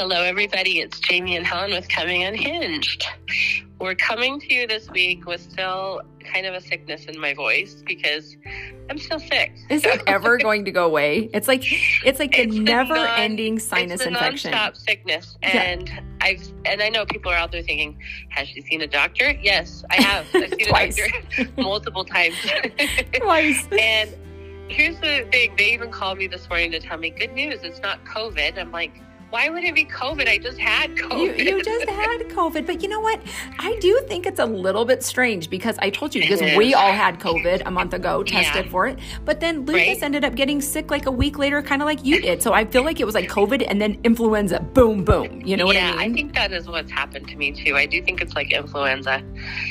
Hello, everybody. It's Jamie and Helen with Coming Unhinged. We're coming to you this week with still kind of a sickness in my voice because I'm still sick. Is it ever going to go away? It's like it's like the It's the never-ending sinus it's the infection. nonstop sickness, Yeah. and I've and I know people are out there thinking, "Has she seen a doctor?" Yes, I have. I've seen a doctor multiple times. Twice. and here's the thing: they even called me this morning to tell me, "Good news, it's not COVID." I'm like, "Why would it be COVID? I just had COVID." you just had COVID, but you know what? I do think it's a little bit strange because I told you because we all had COVID a month ago, Yeah. tested for it, but then Lucas Right. ended up getting sick like a week later, kind of like you did. So I feel like it was like COVID and then influenza. Boom, boom. You know yeah, what I mean? I think that is what's happened to me too. I do think it's like influenza.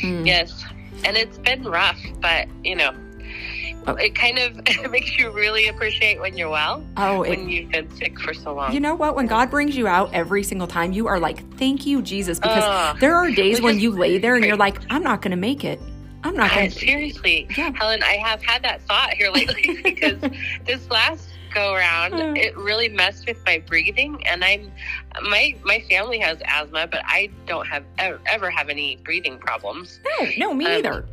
Mm. Yes. And it's been rough, but you know, Oh. it kind of makes you really appreciate when you're well, Oh, it, when you've been sick for so long. You know what? When God brings you out every single time, you are like, thank you, Jesus. Because Ugh. there are days when you lay there and you're like, I'm not going to make it. I'm not going to. seriously, Yeah. Helen, I have had that thought here lately because this last go around, Mm. it really messed with my breathing. And I'm my my family has asthma, but I don't have ever, ever have any breathing problems. No, no, me Um, neither.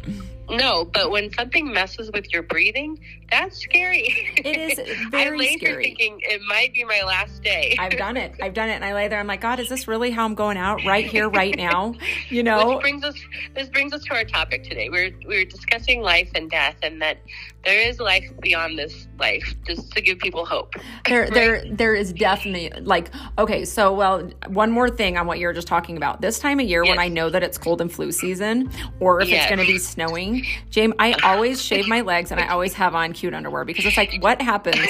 No, but when something messes with your breathing, that's scary. It is very I lay scary. thinking it might be my last day. I've done it. I've done it. And I lay there. I'm like, God, is this really how I'm going out right here, right now? You know? Which brings us this brings us to our topic today. We're we're discussing life and death and that there is life beyond this life, just to give people hope. there Right? there there is definitely like okay so well one more thing on what you were just talking about this time of year when i know that it's cold and flu season or if it's going to be snowing james i always shave my legs and i always have on cute underwear because it's like what happens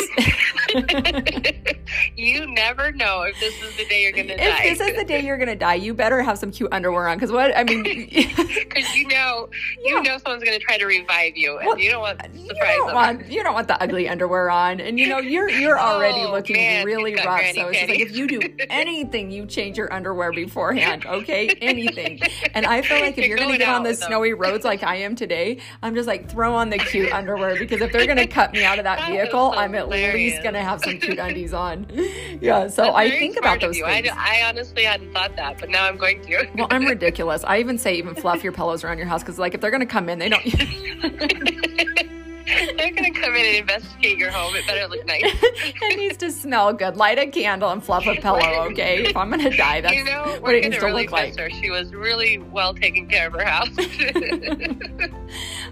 you never know if this is the day you're going to if die. If this is the day you're going to die you better have some cute underwear on because what i mean because you know Yeah. you know someone's going to try to revive you, and Well, you don't want to you surprise don't want you don't want the ugly underwear on, and you know you're you're already Oh, looking man, really rough. So it's just like if you do anything, you change your underwear beforehand, okay? Anything. And I feel like if You're you're gonna get on the with them. snowy roads like I am today, I'm just like throw on the cute underwear because if they're gonna cut me out of that That vehicle, I'm at least gonna have some cute undies on. Yeah. So I think about those you. I. I honestly hadn't thought that, but now I'm going to. well, I'm ridiculous. I even say even fluff your pillows around your house because like if they're gonna come in, they don't. They're going to come in and investigate your home. It better look nice. it needs to smell good. Light a candle and fluff a pillow, okay? If I'm gonna die, that's you know, what it going needs to really look like. her. She was really well taken care of her house.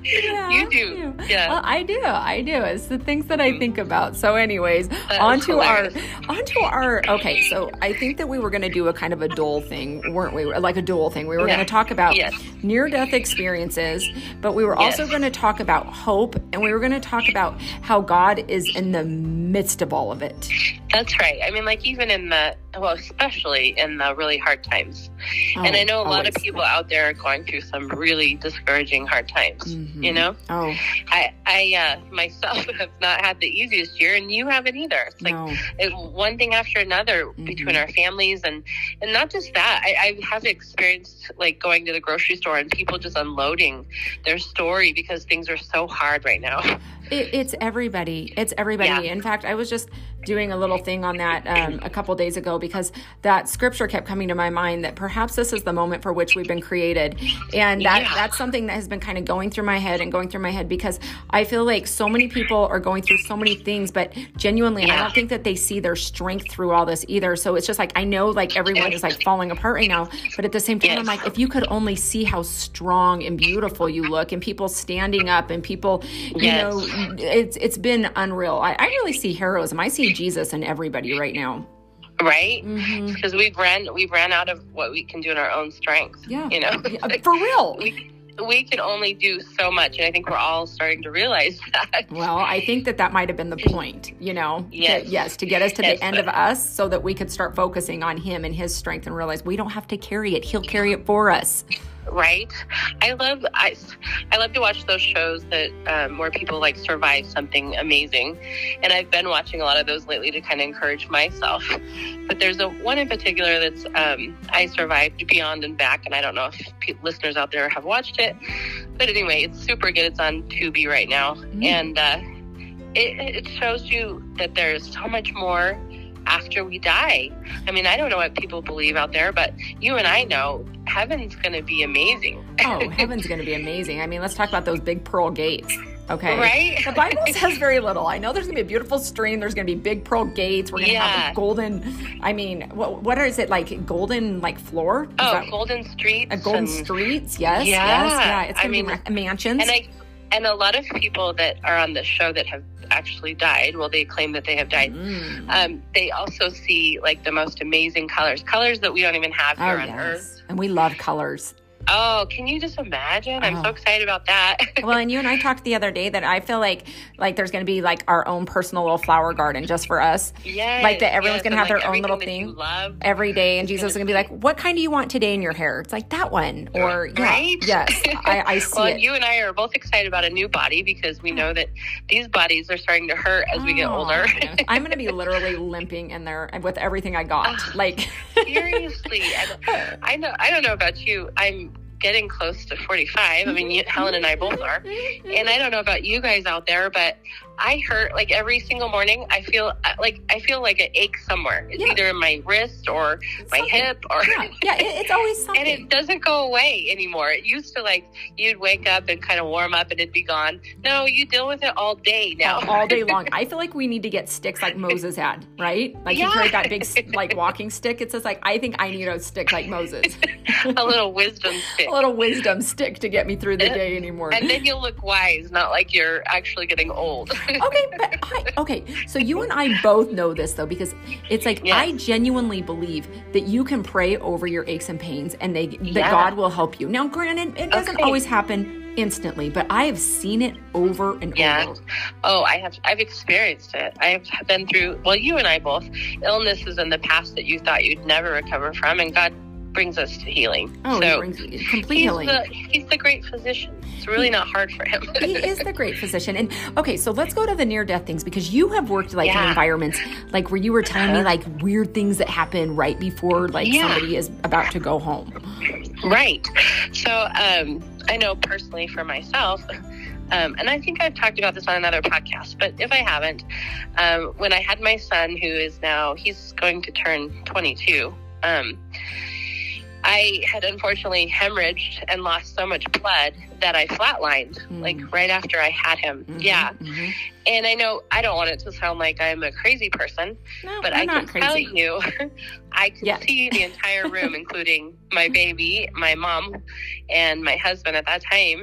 Yeah, You do. Yeah. Well, I do. I do. It's the things that I mm-hmm. think about. So, anyways, That on to our, hilarious. on to our. Okay, so I think that we were going to do a kind of a dual thing, weren't we? Like a dual thing. We were Yeah. going to talk about Yes. near-death experiences, but we were Yes. also going to talk about hope, and we were going to talk about how God is in the midst of all of it. That's right. I mean, like, even in the, well, especially in the really hard times. and Oh, I know a lot of people out there are going through some really discouraging hard times. Mhm. You know, Oh I, I uh, myself have not had the easiest year, and you haven't either. It's like no. it, one thing after another between Mhm. our families, and and not just that. I, I have experienced like going to the grocery store and people just unloading their story because things are so hard right now. It, it's everybody. It's everybody. Yeah. In fact, I was just doing a little thing on that um, a couple days ago because that scripture kept coming to my mind that perhaps this is the moment for which we've been created, and that Yeah. that's something that has been kind of going through my head and going through my head because I feel like so many people are going through so many things, but genuinely, I don't think that they see their strength through all this either. So it's just like I know like everyone is like falling apart right now, but at the same time, I'm like if you could only see how strong and beautiful you look, and people standing up, and people, you Yes. know it's it's been unreal. I, I really see heroism. I see Jesus in everybody right now. right? Mhm. Because we've ran we've ran out of what we can do in our own strength. Yeah. you know, Yeah, For real. we we can only do so much, and I think we're all starting to realize that. Well, I think that that might have been the point, you know. to- Yes. yes, to get us to Yes, the end of us so that we could start focusing on him and his strength and realize we don't have to carry it. He'll carry it for us. Right? I love i, I love to watch those shows that um, where people like survive something amazing. And i've been watching a lot of those lately to kind of encourage myself. But there's a one in particular that's um, i survived beyond and back and i don't know if pe- listeners out there have watched it. But anyway it's super good. It's on tubi right now. Mm. and uh, it, it shows you that there's so much more after we die. I mean, I don't know what people believe out there, but you and I know heaven's going to be amazing. oh, heaven's going to be amazing. I mean, let's talk about those big pearl gates. Okay. Right? The Bible says very little. I know there's going to be a beautiful stream. There's going to be big pearl gates. We're going to Yeah. have a golden, I mean, what, what is it like? Golden, like floor? Is Oh, golden streets. a golden and- streets? Yes. Yeah. Yes. Yeah. It's I going to mean, be ma- mansions. And I and a lot of people that are on the show that have actually died, well, they claim that they have died. Mm. Um, they also see like the most amazing colors, colors that we don't even have Oh, here on yes. Earth. And we love colors. Oh, can you just imagine? I'm Oh. so excited about that. Well, and you and I talked the other day that I feel like like there's going to be like our own personal little flower garden just for us. yes, Like that everyone's yes, gonna have like, their own little everything that you thing. Every day and Jesus is gonna be like, What kind do you want today in your hair? It's like that one. Uh, or yeah. Right? Yes. I, I see well, it. you and I are both excited about a new body because we know that these bodies are starting to hurt as we get Oh, older. I'm gonna be literally limping in there with everything I got. Ah, like Seriously, I know. I don't know about you. I'm getting close to 45. I mean, Helen and I both are. And I don't know about you guys out there, but I hurt like every single morning. I feel uh, like I feel like an ache somewhere. It's Yeah. either in my wrist or my Something. hip or. Yeah, yeah, it, it's always something. And it doesn't go away anymore. It used to like you'd wake up and kind of warm up and it'd be gone. No, you deal with it all day now. all day long. I feel like we need to get sticks like Moses had, right? Like Yeah. he carried that big like walking stick. It says like I think I need a stick like Moses, a little wisdom stick. a little wisdom stick to get me through the day anymore. And then you'll look wise, not like you're actually getting old. Okay, but I, okay. So you and I both know this though, because it's like Yes. I genuinely believe that you can pray over your aches and pains, and they that Yeah. God will help you. Now, granted, it doesn't Okay. always happen instantly, but I have seen it over and Yeah. over. Oh, I have. I've experienced it. I've been through. Well, you and I both illnesses in the past that you thought you'd never recover from, and God brings us to healing. Oh, so he brings complete he's healing. the he's the great physician. It's really not hard for him. he is the great physician. And okay, so let's go to the near death things because you have worked like in environments like where you were telling me like weird things that happen right before like Yeah. somebody is about to go home. Right. So um, I know personally for myself, um, and I think I've talked about this on another podcast, but if I haven't, um, when I had my son, who is now, he's going to turn 22, um, I had unfortunately hemorrhaged and lost so much blood that I flatlined, Mm. like right after I had him. Mhm, Yeah. mhm. And I know I don't want it to sound like I'm a crazy person, No, but I can tell you, I could Yeah. see the entire room, including my baby, my mom, and my husband at that time.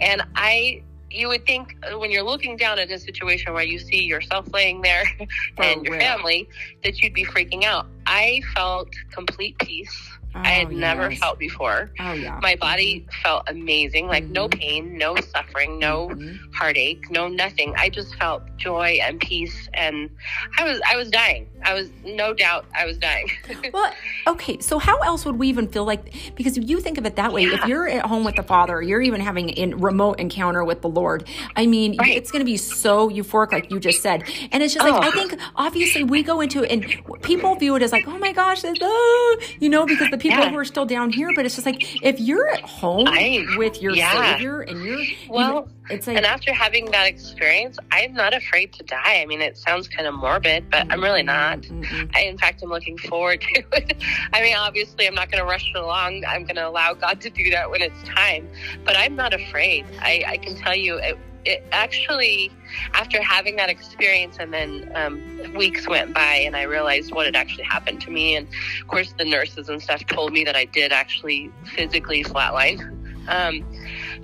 And I, you would think uh, when you're looking down at a situation where you see yourself laying there and your real. family, that you'd be freaking out. I felt complete peace. I had Oh, never felt before. Oh yeah. My body felt amazing, like no Mhm. pain, no suffering, no Mhm. heartache, no nothing. I just felt joy and peace, and I was I was dying. I was no doubt I was dying. Well, okay. So how else would we even feel like? Because if you think of it that way. If you're at home with the Father, you're even having a remote encounter with the Lord. I mean, Right. it's going to be so euphoric, like you just said. And it's just like Oh. I think obviously we go into it, and people view it as like, oh my gosh, oh, you know, because the people Yeah. who are still down here. But it's just like if you're at home I- with your yeah. Savior and you're Well, it's like and after having that experience, I'm not afraid to die. I mean, it sounds kind of morbid, but I'm really not. Mm-mm. I, in fact, I'm looking forward to it. I mean, obviously, I'm not going to rush it along. I'm going to allow God to do that when it's time. But I'm not afraid. I, I can tell you, it, it actually, after having that experience, and then um, weeks went by, and I realized what had actually happened to me. And of course, the nurses and stuff told me that I did actually physically flatline. Um,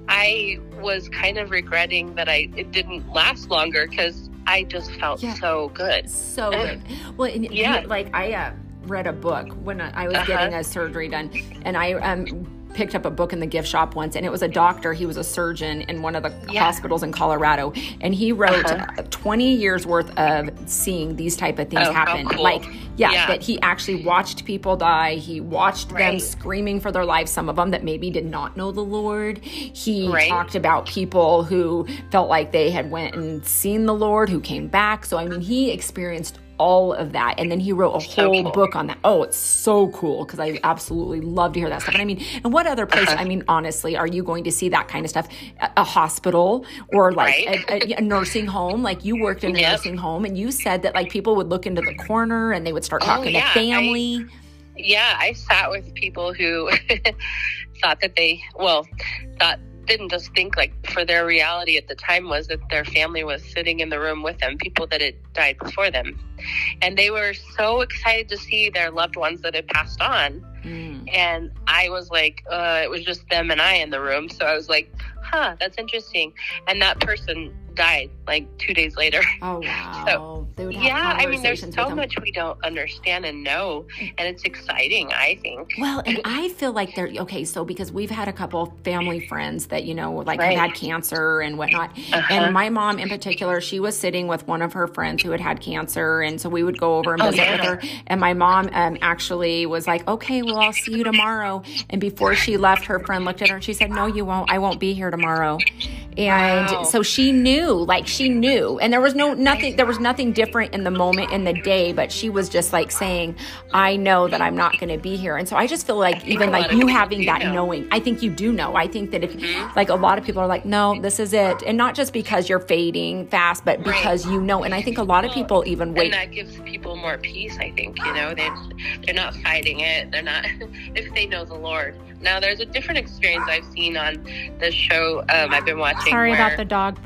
I was kind of regretting that I it didn't last longer because I just felt Yeah. so good. so good. Well, and, Yeah. like I uh, read a book when I I was Uh-huh. getting a surgery done, and I um, picked up a book in the gift shop once, and it was a doctor. He was a surgeon in one of the Yeah. hospitals in Colorado, and he wrote Uh-huh. uh 20 years worth of seeing these type of things Oh, happen. cool. Like, yeah, Yeah. that he actually watched people die. He watched them screaming for their lives. Some of them that maybe did not know the Lord. He Right. talked about people who felt like they had went and seen the Lord, who came back. So I mean, he experienced all of that. And then he wrote a So whole cool. book on that. Oh, it's so cool because I absolutely love to hear that stuff. And I mean, and what other place, Uh-huh. I mean, honestly, are you going to see that kind of stuff? A, a hospital or like Right. a, a, nursing home? Like you worked in a Yep. nursing home and you said that like people would look into the corner and they would start Oh, talking yeah. to I- family. yeah, I sat with people who thought that they, well, thought, didn't just think like for their reality at the time was that their family was sitting in the room with them, people that had died before them. And they were so excited to see their loved ones that had passed on. Mm. And I was like, uh, it was just them and I in the room. So I was like, huh, that's interesting. And that person died like two days later. Oh wow! have yeah, I mean, there's so much we don't understand and know, and it's exciting. I think. Well, and I feel like they're okay. So because we've had a couple family friends that you know, like Right. had cancer and whatnot, Uh-huh. and my mom in particular, she was sitting with one of her friends who had had cancer, and so we would go over and Oh, visit yeah. with her. And my mom um, actually was like, "Okay, well, I'll see you tomorrow." And before she left, her friend looked at her and she said, "No, you won't. I won't be here tomorrow." And Wow. so she knew, like she knew, and there was no nothing. There was nothing different in the moment in the day, but she was just like saying, "I know that I'm not going to be here." And so I just feel like even like you having that know. knowing, I think you do know. I think that if Mm-hmm. like a lot of people are like, "No, this is it," and not just because you're fading fast, but because you know. And I think a lot of people even wait. And that gives people more peace. I think you know they they're not fighting it. They're not if they know the Lord. Now there's a different experience I've seen on the show um, I've been watching. Sorry where, about the dog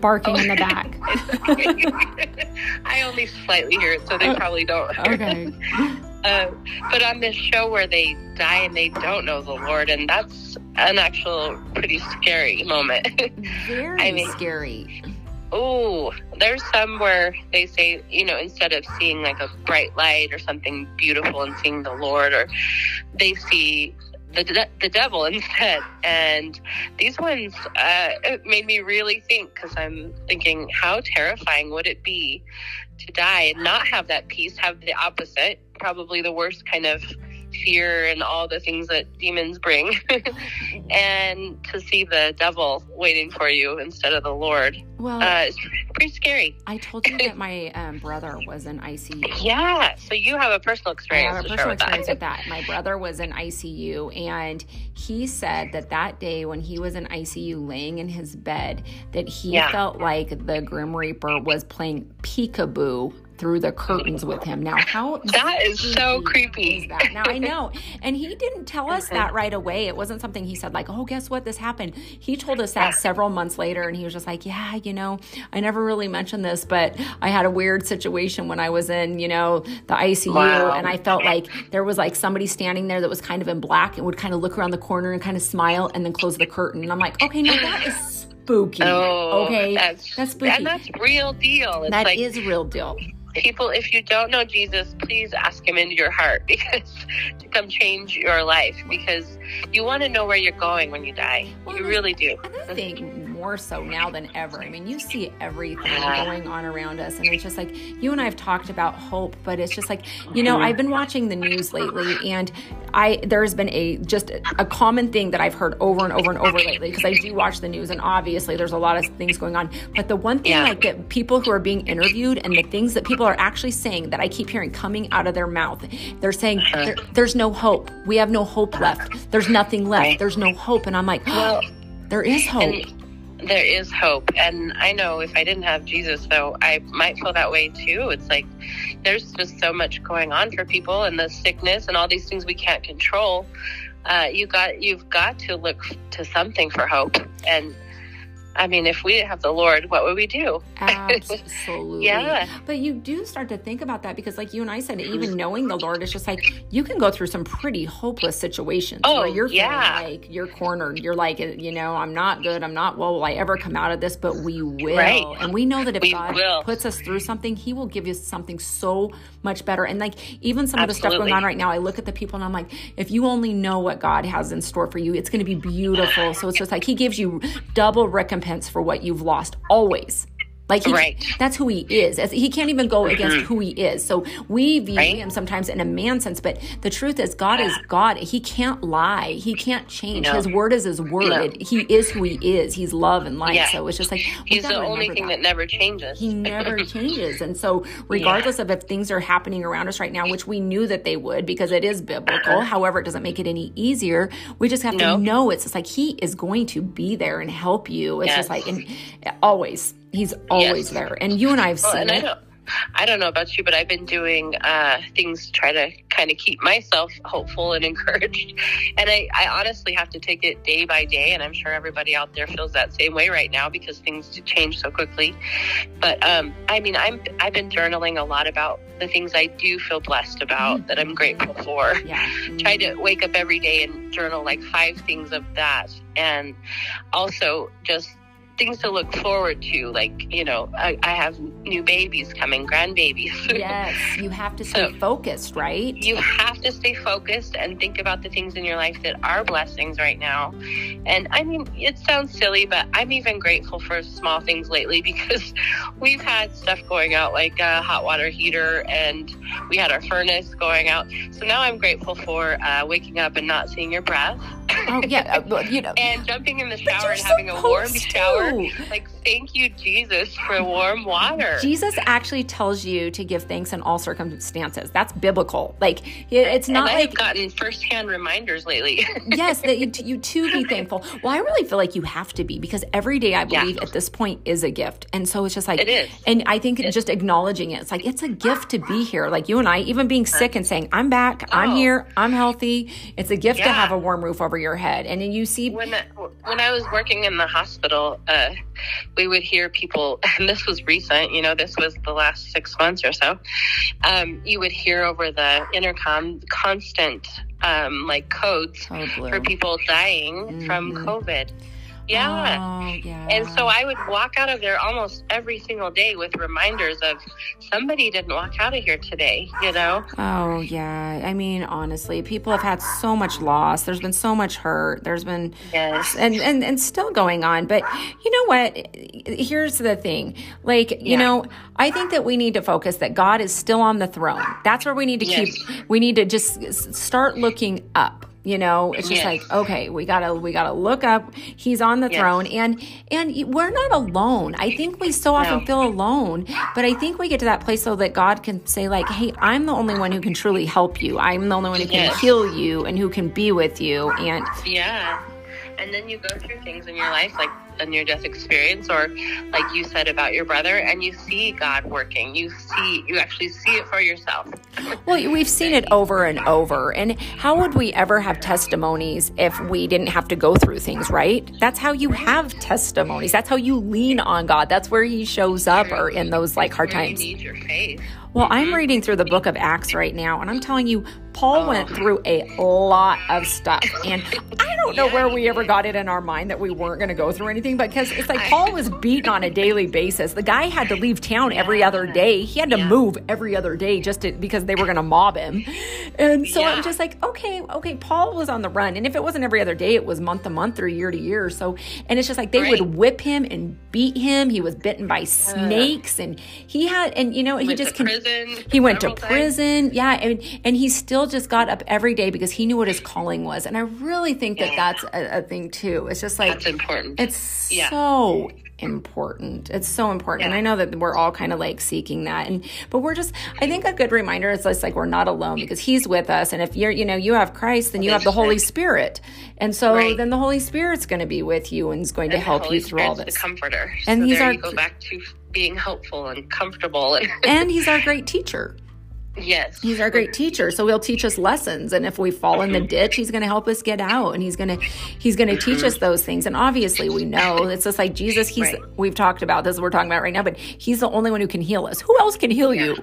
barking in the back. I only slightly hear it, so they probably don't. okay. Uh, but on this show where they die and they don't know the Lord, and that's an actual pretty scary moment. Very I mean- scary. Oh, there's some where they say, you know, instead of seeing like a bright light or something beautiful and seeing the Lord, or they see the the devil instead. And these ones, uh, it made me really think because I'm thinking, how terrifying would it be to die and not have that peace, have the opposite, probably the worst kind of fear and all the things that demons bring, and to see the devil waiting for you instead of the Lord. Well, Uh, it's pretty scary. I told you that my um, brother was in ICU. Yeah. So you have a personal I experience have a personal with experience that. with that. My brother was in ICU, and he said that that day when he was in ICU, laying in his bed, that he Yeah. felt like the Grim Reaper was playing peekaboo through the curtains with him. Now, how That is so creepy. is that? Now I know, and he didn't tell us mm-hmm. that right away. It wasn't something he said like, "Oh, guess what? This happened." He told us that several months later, and he was just like, "Yeah, you know, I never really mentioned this, but I had a weird situation when I was in, you know, the ICU, Wow. and I felt like there was like somebody standing there that was kind of in black and would kind of look around the corner and kind of smile and then close the curtain." And I'm like, "Okay, no, that is spooky. Oh, okay, that's, that's spooky. and that's real deal. It's That like is real deal." People, if you don't know Jesus, please ask Him into your heart because to come change your life because you want to know where you're going when you die. You really do. And I think more so now than ever. I mean, you see everything going on around us, and it's just like you and I have talked about hope, but it's just like you know, I've been watching the news lately, and I there's been a just a common thing that I've heard over and over and over lately because I do watch the news, and obviously there's a lot of things going on. But the one thing Yeah. like that people who are being interviewed and the things that people are actually saying that I keep hearing coming out of their mouth, they're saying uh-huh. there, there's no hope. We have no hope left. There's nothing left. There's no hope, and I'm like, Well, there is hope. and there is hope. And I know if I didn't have Jesus, though, I might feel that way too. It's like there's just so much going on for people, and the sickness and all these things we can't control. Uh, you got you've got to look to something for hope. And I mean, if we didn't have the Lord, what would we do? Absolutely. Yeah. But you do start to think about that because, like you and I said, even mm-hmm. knowing the Lord, it's just like you can go through some pretty hopeless situations Oh, where you're yeah. feeling like you're cornered. You're like, eh, you know, I'm not good. I'm not, well, will I ever come out of this? But we will. Right. And we know that if We God will. puts us through something, He will give you something so much better. And like even some of the stuff going on right now, I look at the people and I'm like, if you only know what God has in store for you, it's going to be beautiful. So it's just like He gives you double recompense for what you've lost always Like he, Right. that's who he is. As he can't even go against who he is. So we view Right. him sometimes in a man sense, but the truth is God is God. He can't lie. He can't change. No. His word is his word. No. It- he is who he is. He's love and light. Yeah. So it's just like he's the only thing that. that. never changes. He never changes. And so, regardless of if things are happening around us right now, which we knew that they would because it is biblical, however, it doesn't make it any easier. We just have Uh-huh. No. to know it's just like He is going to be there and help you. It's Yes. just like, and always, He's always Yes. there. And you and I have Well, seen I it. don't, I don't know about you, but I've been doing uh, things to try to kind of keep myself hopeful and encouraged. And I, I honestly have to take it day by day. And I'm sure everybody out there feels that same way right now because things change so quickly. But um, I mean, I'm I've been journaling a lot about the things I do feel blessed about that I'm grateful for. Yeah. try to wake up every day and journal like five things of that and also just things to look forward to like you know i, I have new babies coming grandbabies Yes. You have to stay So- focused, right? you have to stay focused and think about the things in your life that are blessings right now and i mean it sounds silly but i'm even grateful for small things lately because we've had stuff going out like a hot water heater and we had our furnace going out so now i'm grateful for uh, waking up and not seeing your breath Oh, yeah. uh, you know. and jumping in the shower and having a warm supposed shower. Like, thank you, Jesus, for warm water. Jesus actually tells you to give thanks in all circumstances. That's biblical. Like it, it's and not I like have gotten firsthand reminders lately. yes, that you, you too be thankful. Well, I really feel like you have to be because every day I believe at this point is a gift, and so it's just like It is. And I think just acknowledging it, it's like it's a gift to be here. Like you and I, even being sick and saying, "I'm back, I'm Oh. here, I'm healthy." It's a gift to have a warm roof over your head, and then you see. when I, when I was working in the hospital, uh, we would hear people, and this was recent. You know, this was the last six months or so. Um, you would hear over the intercom constant um, like codes Oh, for people dying from Mhm. COVID. Yeah. Oh, yeah. And so I would walk out of there almost every single day with reminders of somebody didn't walk out of here today, you know? Oh, yeah. I mean, honestly, people have had so much loss. There's been so much hurt. There's been Yes. and, and and still going on but you know what here's the thing like you Yeah. know i think that we need to focus that god is still on the throne that's where we need to Yes. keep we need to just start looking up you know it's just Yes. like okay we gotta we gotta look up he's on the Yes. throne and and we're not alone i think we so often No. feel alone but i think we get to that place so that god can say like hey i'm the only one who can truly help you i'm the only one who can Yes. heal you and who can be with you and Yeah. And then you go through things in your life like a near death experience or like you said about your brother and you see God working. You see you actually see it for yourself. Well, we've seen it over and over. And how would we ever have testimonies if we didn't have to go through things, right? That's how you have testimonies. That's how you lean on God. That's where He shows up or in those like hard times. need your faith. Well, I'm reading through the book of Acts right now, and I'm telling you, Paul went through a lot of stuff. And I don't know Yeah, where we ever got it in our mind that we weren't going to go through anything but because it's like Paul was beaten on a daily basis. The guy had to leave town every other day. He had to Yeah. move every other day just to, because they were going to mob him. And so I'm just like, okay, okay, Paul was on the run. And if it wasn't every other day, it was month to month or year to year. So, and it's just like they Right. would whip him and beat him. He was bitten by snakes and he had, and you know, he just con- prison. he went to times. prison yeah and, and he still just got up every day because he knew what his calling was and i really think that Yeah. that's a, a thing too it's just like That's important. it's Yeah. so important it's so important and i know that we're all kind of like seeking that and but we're just i think a good reminder is just like we're not alone because he's with us and if you're you know you have christ then you have the holy spirit and so Right. then the holy spirit's going to be with you and is going to And the help you through all this The comforter. And so he's our- you go back to being helpful and comfortable. And and he's our great teacher yes. He's our great teacher, so he'll teach us lessons. And if we fall in the mm-hmm. ditch, he's going to help us get out, and he's going to he's going to teach mm-hmm. us those things. And obviously, we know it's just like Jesus. He's Right. we've talked about this. We're talking about right now, but he's the only one who can heal us. Who else can heal you?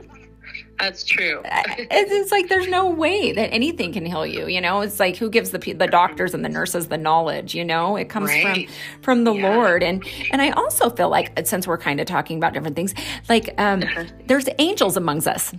That's true. Uh, it's, it's like there's no way that anything can heal you. You know, it's like who gives the the doctors and the nurses the knowledge? You know, it comes Right. from from the Yeah. Lord. And and I also feel like since we're kind of talking about different things, like um, uh-huh. there's angels amongst us.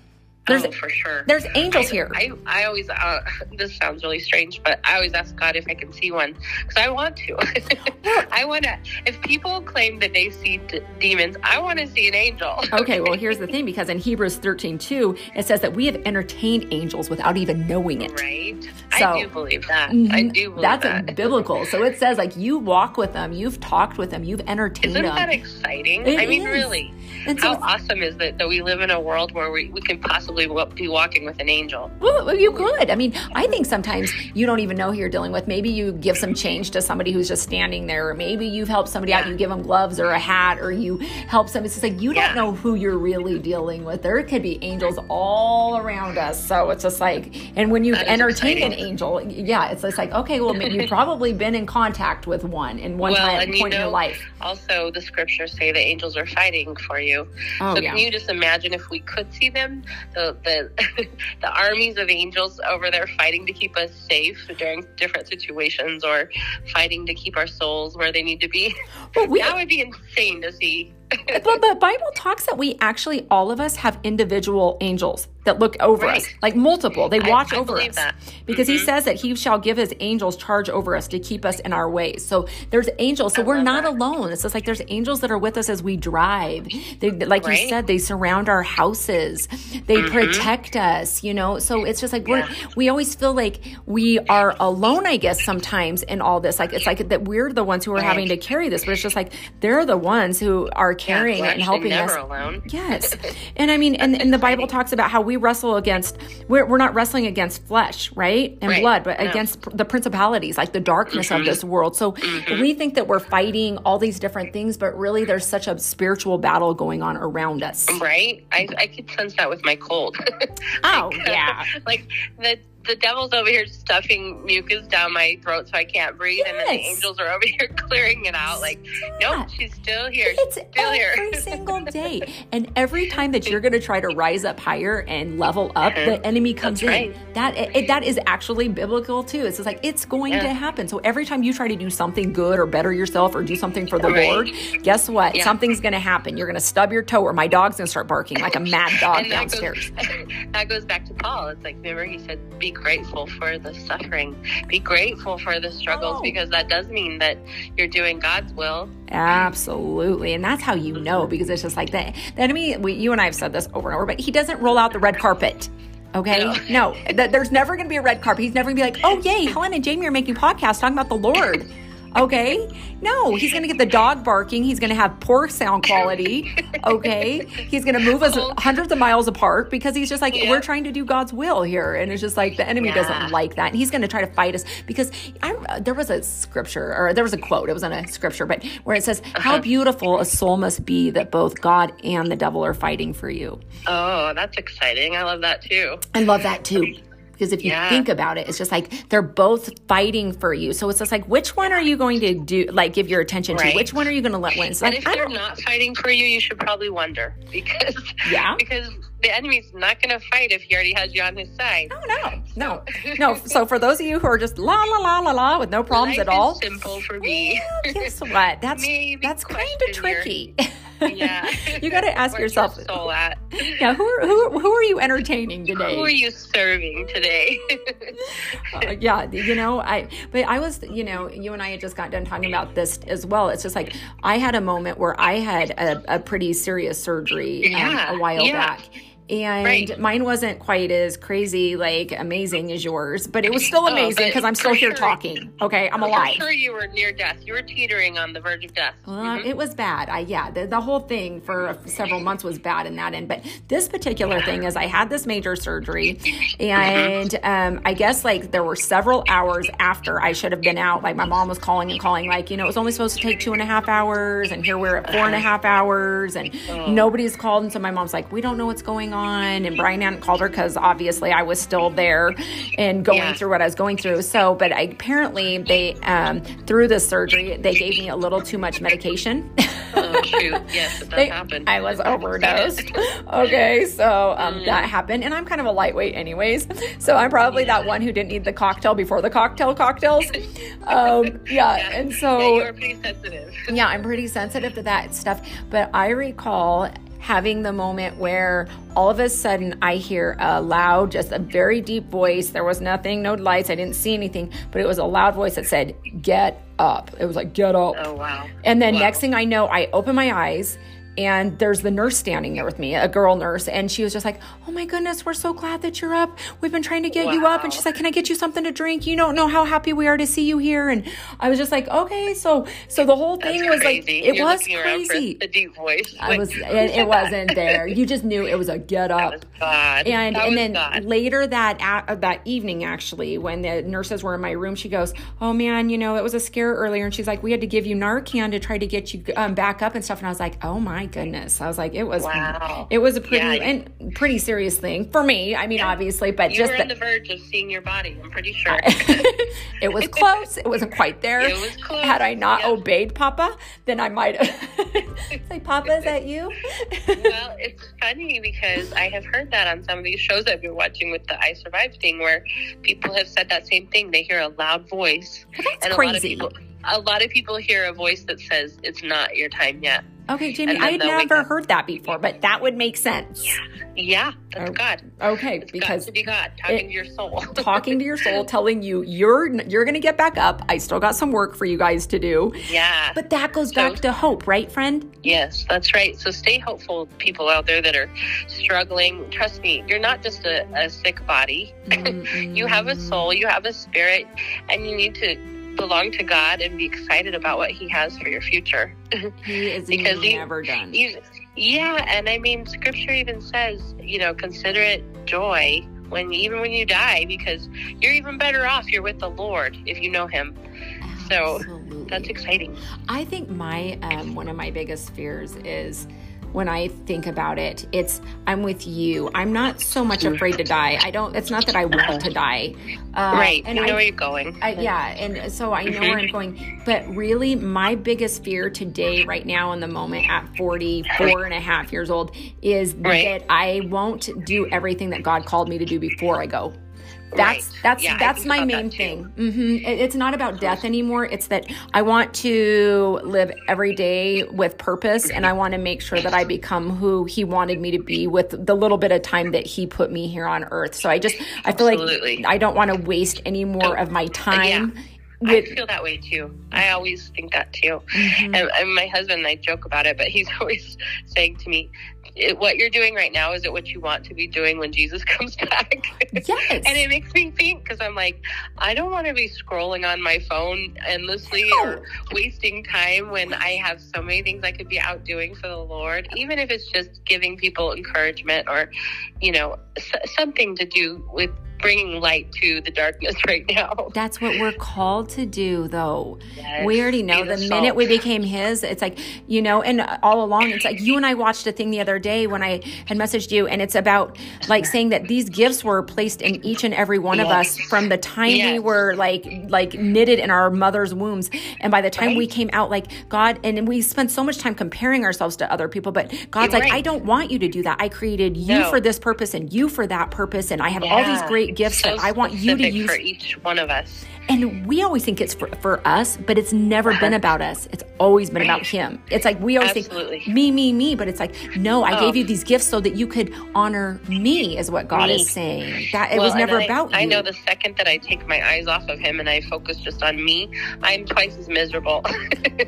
There's oh, for sure. There's angels here. I, I always uh, this sounds really strange, but I always ask God if I can see one because I want to. I want to. If people claim that they see d- demons, I want to see an angel. okay, well here's the thing because in Hebrews 13 2, it says that we have entertained angels without even knowing it. Right. So, I do believe that. Mm-hmm, I do believe that's that. biblical. So it says like you walk with them, you've talked with them, you've entertained Isn't them. that exciting? It I mean, is. really. And How awesome is it that we live in a world where we, we can possibly be walking with an angel? Well, you could. I mean, I think sometimes you don't even know who you're dealing with. Maybe you give some change to somebody who's just standing there, or maybe you've helped somebody yeah. out, you give them gloves or a hat, or you help somebody. It's just like you don't yeah. know who you're really dealing with. There could be angels all around us. So it's just like, and when you've entertained exciting. an angel, yeah, it's just like, okay, well, you've probably been in contact with one in one well, time point you know, in your life. Also, the scriptures say the angels are fighting for you. Oh, so yeah. can you just imagine if we could see them, the the, the armies of angels over there fighting to keep us safe during different situations, or fighting to keep our souls where they need to be? Well, we, that would be insane to see but the Bible talks that we actually, all of us, have individual angels that look over right. us, like multiple. They watch I, I over us. That. Because mm-hmm. he says that he shall give his angels charge over us to keep us in our ways. So there's angels. So I we're not that. alone. It's just like there's angels that are with us as we drive. They, like right. you said, they surround our houses. They mm-hmm. protect us, you know? So it's just like we're, yeah. we always feel like we are alone, I guess, sometimes in all this. Like it's like that we're the ones who are right. having to carry this, but it's just like they're the ones who are carrying yeah, it and helping us. Alone. Yes. And I mean, and, and the Bible talks about how we wrestle against, we're, we're not wrestling against flesh, right? And right. blood, but no. against the principalities, like the darkness mm-hmm. of this world. So mm-hmm. we think that we're fighting all these different things, but really there's such a spiritual battle going on around us. Right. I, I could sense that with my cold. oh, yeah. like the the devil's over here stuffing mucus down my throat so I can't breathe, yes. and then the angels are over here clearing it out. Like, yeah. nope, she's still here. It's still here. every here. single day, and every time that you're going to try to rise up higher and level up, the enemy comes That's in. Right. That it, that is actually biblical too. It's just like it's going yeah. to happen. So every time you try to do something good or better yourself or do something for the right. Lord, guess what? Yeah. Something's going to happen. You're going to stub your toe, or my dog's going to start barking like a mad dog that downstairs. Goes, that goes back to Paul. It's like remember he said, "Be grateful for the suffering. Be grateful for the struggles oh. because that does mean that you're doing God's will. Absolutely. And that's how you know because it's just like the, the enemy, we, you and I have said this over and over, but he doesn't roll out the red carpet. Okay. No, no there's never going to be a red carpet. He's never going to be like, oh, yay, Helen and Jamie are making podcasts talking about the Lord. Okay. No, he's going to get the dog barking. He's going to have poor sound quality. Okay. He's going to move us hundreds of miles apart because he's just like, yeah. we're trying to do God's will here. And it's just like the enemy yeah. doesn't like that. And he's going to try to fight us because I, there was a scripture or there was a quote. It was in a scripture, but where it says, uh-huh. How beautiful a soul must be that both God and the devil are fighting for you. Oh, that's exciting. I love that too. I love that too. Because if you yeah. think about it, it's just like they're both fighting for you. So it's just like, which one are you going to do, like, give your attention right. to? Which one are you going to let win? So and like, if they're not fighting for you, you should probably wonder because, yeah, because the enemy's not going to fight if he already has you on his side. Oh no, no, no. So for those of you who are just la la la la la with no problems Life at all, simple for me. Well, guess what? That's Maybe that's kind of tricky. Yeah, you got to ask Where's yourself. Your soul at? Yeah, who are who who are you entertaining today? Who are you serving today? uh, yeah, you know, I but I was, you know, you and I had just got done talking about this as well. It's just like I had a moment where I had a, a pretty serious surgery yeah, um, a while yeah. back and right. mine wasn't quite as crazy like amazing as yours but it was still oh, amazing because oh, i'm still here sure. talking okay? I'm alive. for sure you were near death. You were teetering on the verge of death. Mm-hmm. it was bad. I yeah the, the whole thing for several months was bad in that end. But this particular thing is i had this major surgery and um, i guess like there were several hours after i should have been out. Like my mom was calling and calling like you know it was only supposed to take two and a half hours and here we're at four and a half hours and oh. nobody's called. And so my mom's like we don't know what's going on on and Brian hadn't called her because obviously I was still there and going yeah. through what I was going through. So, but I, apparently they, um, through the surgery, they gave me a little too much medication. oh, shoot. Yes, that they, happened. I was overdosed. okay. So um, mm. that happened. And I'm kind of a lightweight anyways. So I'm probably yeah. that one who didn't need the cocktail before the cocktail cocktails. Um, yeah, yeah. And so yeah, you're pretty sensitive. yeah, I'm pretty sensitive to that stuff. But I recall having the moment where all of a sudden I hear a loud, just a very deep voice. There was nothing, no lights, I didn't see anything, but it was a loud voice that said, Get up. It was like, Get up. Oh, wow. And then Wow. next thing I know, I open my eyes and there's the nurse standing there with me, a girl nurse, and she was just like, "Oh my goodness, we're so glad that you're up. We've been trying to get you up." And she's like, "Can I get you something to drink? You don't know how happy we are to see you here." And I was just like, "Okay." So, so the whole thing That's was like, crazy. it You're was looking around for crazy. the deep voice. I was, it, it wasn't there. You just knew it was a get up. And that and then God. later that uh, that evening, actually, when the nurses were in my room, she goes, "Oh man, you know it was a scare earlier," and she's like, "We had to give you Narcan to try to get you um, back up and stuff." And I was like, "Oh my goodness!" I was like, "It was, Wow. it was a pretty Yeah, and pretty serious thing for me. I mean, Yeah. obviously, but You just were on the verge of seeing your body. I'm pretty sure. it was close. It wasn't quite there. It was close. Had I not Yep. obeyed Papa, then I might have. like, Papa, is that you? well, it's funny because I have heard that on some of these shows I've been watching with the I Survived thing, where people have said that same thing. They hear a loud voice, That's and a lot of crazy. people, a lot of people hear a voice that says it's not your time yet. Okay, Jamie, I then had never heard that before, but that would make sense. Yeah, that's Oh, God. Okay, It's because got to be God talking it- to your soul. talking to your soul, telling you you're you're going to get back up. I still got some work for you guys to do. yeah. But that goes So- back to hope, right, friend? Yes, that's right. So stay hopeful, people out there that are struggling. Trust me, you're not just a, a sick body. you have a soul, you have a spirit, and you need to belong to God and be excited about what He has for your future. He is Because he- never done. Yeah, and I mean, Scripture even says, you know, consider it joy when even when you die, because you're even better off. You're with the Lord if you know Him. So that's exciting. I think my um, one of my biggest fears is when I think about it, it's I'm with you. I'm not so much afraid to die. I don't. It's not that I want to die. Uh, right, And you know I, where you're going. I, yeah, and so I know where I'm going. But really, my biggest fear today, right now, in the moment, at 44 and a half years old, is Right. that I won't do everything that God called me to do before I go. That's Right. that's Yeah, that's my main that thing. hmm It, it's not about death anymore. It's that I want to live every day with purpose, and I want to make sure that I become who He wanted me to be with the little bit of time that He put me here on Earth. So I just I feel Absolutely. like I don't want to waste any more of my time. I With, feel that way too. I always think that too. Mhm. And, and my husband and I joke about it, but he's always saying to me, "It- "What you're doing right now is it what you want to be doing when Jesus comes back?" Yes. and it makes me think because I'm like, I don't want to be scrolling on my phone endlessly No. or wasting time when I have so many things I could be out doing for the Lord, even if it's just giving people encouragement or, you know, s- something to do with bringing light to the darkness right now. That's what we're called to do, though. Yes, we already know the, minute we became His, it's like, you know, and all along, it's like you and I watched a thing the other day when I had messaged you, and it's about like saying that these gifts were placed in each and every one of us from the time we were like, like knitted in our mother's wombs. And by the time we came out, like God, and we spent so much time comparing ourselves to other people, but God's You're like, right. I don't want you to do that. I created you No. for this purpose and you for that purpose. And I have all these Yeah. Great gifts So that I want you to use for each one of us. and we always think it's for, for us, but it's never been about us. It's always been about him. It's like we always Absolutely. think me, me, me, but it's like, no, I Oh. gave you these gifts so that you could honor me, is what God Me. is saying. That it was never I, about you. I know the second that I take my eyes off of him and I focus just on me, I'm twice as miserable.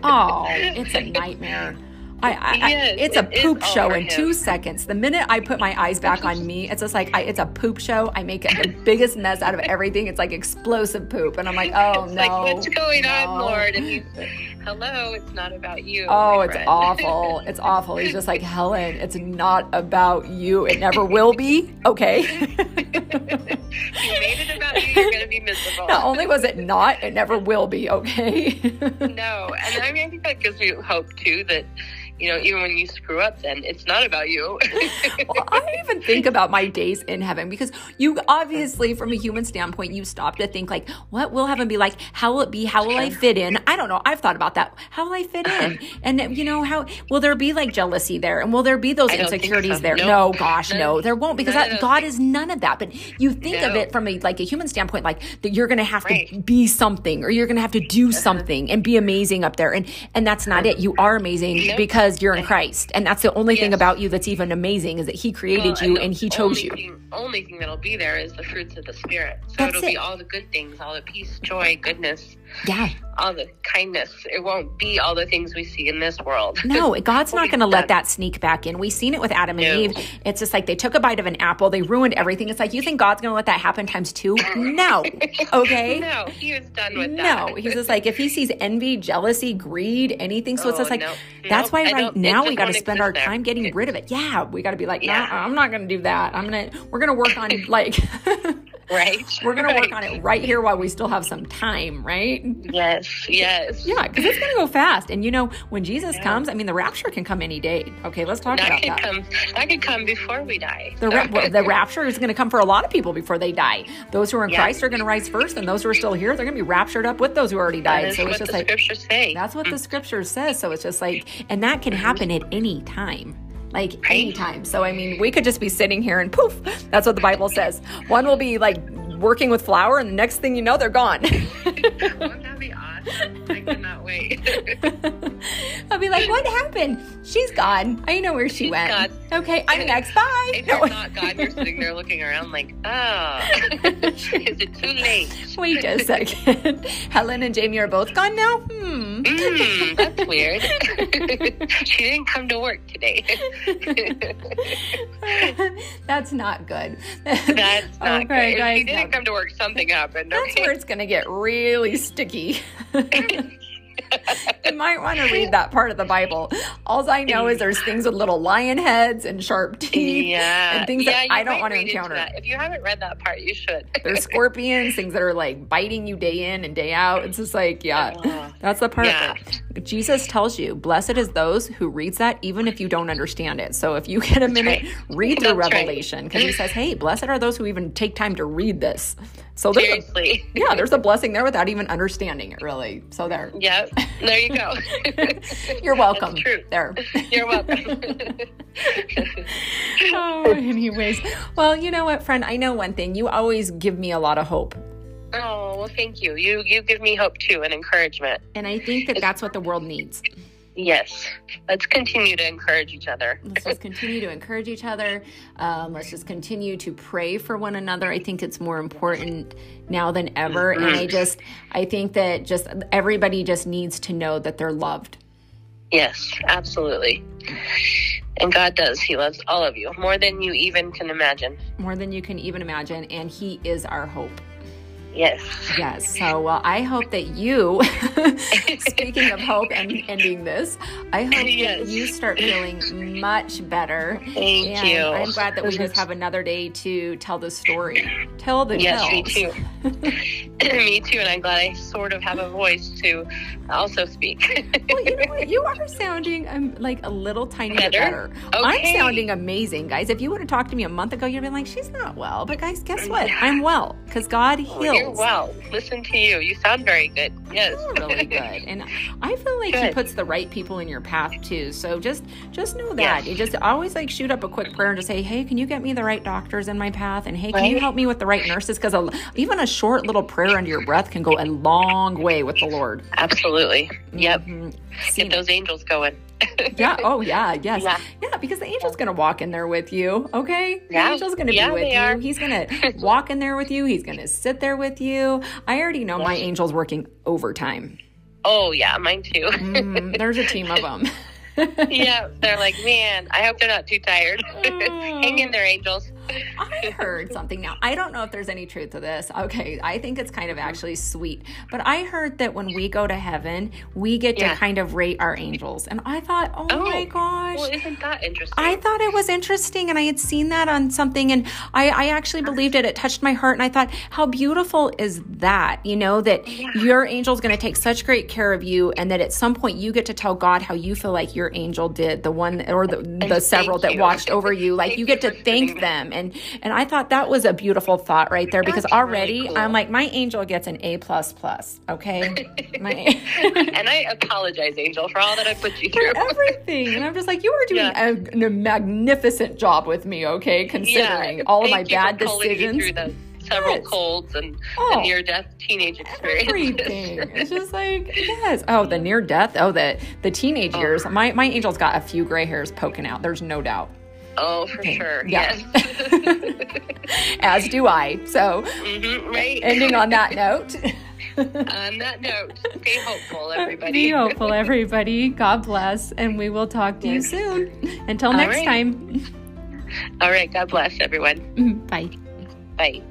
Oh, it's a nightmare. I, I, I- Yes, it's a it poop show in him. two seconds. The minute I put my eyes back on me, it's just like I, it's a poop show. I make the biggest mess out of everything. It's like explosive poop, and I'm like, oh it's no, like, what's going on. Lord? And he's, hello, it's not about you. Oh, it's friend." awful. It's awful. He's just like, Helen, it's not about you. It never will be. Okay. you made it about you, you're going to be miserable. not only was it not, it never will be. Okay. No, and I mean, I think that gives me hope too that, you know, even when you screw up, then it's not about you. well, I even think about my days in heaven because you obviously, from a human standpoint, you stop to think like, what will heaven be like? How will it be? How will I fit in? I don't know. I've thought about that. How will I fit uh-huh. in? And you know, how will there be like jealousy there? And will there be those I don't think insecurities so. there? No. No, gosh, no, there won't because that, God is none of that. But you think of it from a like a human standpoint, like that you're going to have to be something, or you're going to have to do uh-huh. something and be amazing up there, and and that's not uh-huh. it. You are amazing Nope. Because you're in Christ, and that's the only thing about you that's even amazing is that He created Well, you and He chose you. Thing, only thing that'll be there is the fruits of the spirit. So That's it'll it. be all the good things, all the peace, joy, goodness, Yeah. all the kindness. It won't be all the things we see in this world. No, God's not going to let that sneak back in. We've seen it with Adam and No. Eve. It's just like they took a bite of an apple, they ruined everything. It's like you think God's going to let that happen times two? No. Okay. no, he was done with that. No, he's just like if he sees envy, jealousy, greed, anything. So it's Oh, just like no. that's why right now we got to spend our there. time getting rid of it. Yeah, we got to be like, Yeah. no, I'm not going to do that. I'm gonna we're gonna work on like right? we're gonna work on it right here while we still have some time, right? Yes, yes. Yeah, because it's gonna go fast. And you know, when Jesus comes, I mean, the rapture can come any day. Okay, let's talk That about could that. come. That could come before we die. The, ra- the rapture is going to come for a lot of people before they die. Those who are in Yeah. Christ are going to rise first, and those who are still here, they're going to be raptured up with those who already died. So it's what just the like scriptures say. that's what the scripture says. So it's just like, and that can mm-hmm. happen at any time. Like Right. anytime. So I mean, we could just be sitting here and poof, that's what the Bible says. One will be like working with flour, and the next thing you know, they're gone. Wouldn't that be awesome? I cannot wait. I'll be like, what happened? She's gone. I know where she She's went. gone. Okay, I'm next. Bye. if you're not God, you're sitting there looking around like, oh, is it too late? Wait a second. Helen and Jamie are both gone now? Hmm. Mm, that's weird. she didn't come to work today. That's not good. That's not Okay, good. If she didn't no. come to work, something happened. That's Okay. where it's going to get really sticky. you might want to read that part of the Bible. All I know is there's things with little lion heads and sharp teeth yeah. and things yeah, that I don't want to encounter. If you haven't read that part, you should. There's scorpions, things that are like biting you day in and day out. It's just like, yeah, Oh, that's the part yeah. Jesus tells you, blessed is those who reads that even if you don't understand it. So if you get a minute, right. read through That's. Revelation because he says, hey, blessed are those who even take time to read this. So there's a, Seriously. yeah, there's a blessing there without even understanding it really. So there. Yep. There you go. You're welcome. That's true. There. You're welcome. oh, anyways. Well, you know what, friend? I know one thing. You always give me a lot of hope. oh well, thank you. You you give me hope too and encouragement. And I think that that's what the world needs. Yes. Let's continue to encourage each other. Let's just continue to encourage each other. Um, let's just continue to pray for one another. I think it's more important now than ever. And I just, I think that just everybody just needs to know that they're loved. Yes, absolutely. And God does. He loves all of you more than you even can imagine. More than you can even imagine. And He is our hope. Yes. Yes. So, well, I hope that you, speaking of hope and ending this, I hope Yes. that you start feeling much better. Thank and you. I'm glad that we just have another day to tell the story. Tell the Yes, me too. me too. And I'm glad I sort of have a voice to also speak. Well, you know what? You are sounding um, like a little tiny bit Better? better. I'm sounding amazing, guys. If you would have talked to me a month ago, you'd have been like, she's not well. But, guys, guess what? I'm well because God heals. You're well. Listen to you. You sound very good. Yes. You're really good. And I feel like he puts the right people in your path too. So just just know that. Yes. You just always like shoot up a quick prayer and just say, "Hey, can you get me the right doctors in my path?" And "Hey, can you help me with the right nurses?" Cuz even a short little prayer under your breath can go a long way with the Lord. Absolutely. Yep. Mhm. Get those angels going. Yeah. Oh, yeah. Yes. Yeah. Yeah. because the angel's going to walk in there with you. Okay. The Yeah. angel's going to Yeah, be with you. are. He's going to walk in there with you. He's going to sit there with you. I already know my angel's working overtime. Oh, yeah. Mine too. Mm, there's a team of them. yeah. They're like, man, I hope they're not too tired. Hang in there, angels. I heard something now. I don't know if there's any truth to this. Okay, I think it's kind of mm-hmm. actually sweet. But I heard that when we go to heaven, we get to kind of rate our angels. And I thought, oh, Oh, my gosh. Well, isn't that interesting? I thought it was interesting, and I had seen that on something, and I, I actually believed it. It touched my heart, and I thought, how beautiful is that? You know, that your angel's going to take such great care of you, and that at some point you get to tell God how you feel like your angel did, the one or the, the several that watched over you. Like you get to thank them And and I thought that was a beautiful thought right there because already really cool. I'm like my angel gets an A plus plus. Okay, my, and I apologize, Angel, for all that I put you through. for everything, and I'm just like you are doing Yeah. a, a magnificent job with me. Okay, considering all of my thank bad decisions. several Yes. colds and Oh. the near-death teenage experience. everything. It's just like yes. Oh, the near death. Oh, the the teenage oh. years. My my angel's got a few gray hairs poking out. There's no doubt. Oh, for sure. Yeah. Yes. As do I. So, Mhm, right. ending on that note. on that note, stay hopeful, everybody. Be hopeful, everybody. God bless, and we will talk to you soon. Until All next right. time. All right. God bless everyone. Bye. Bye.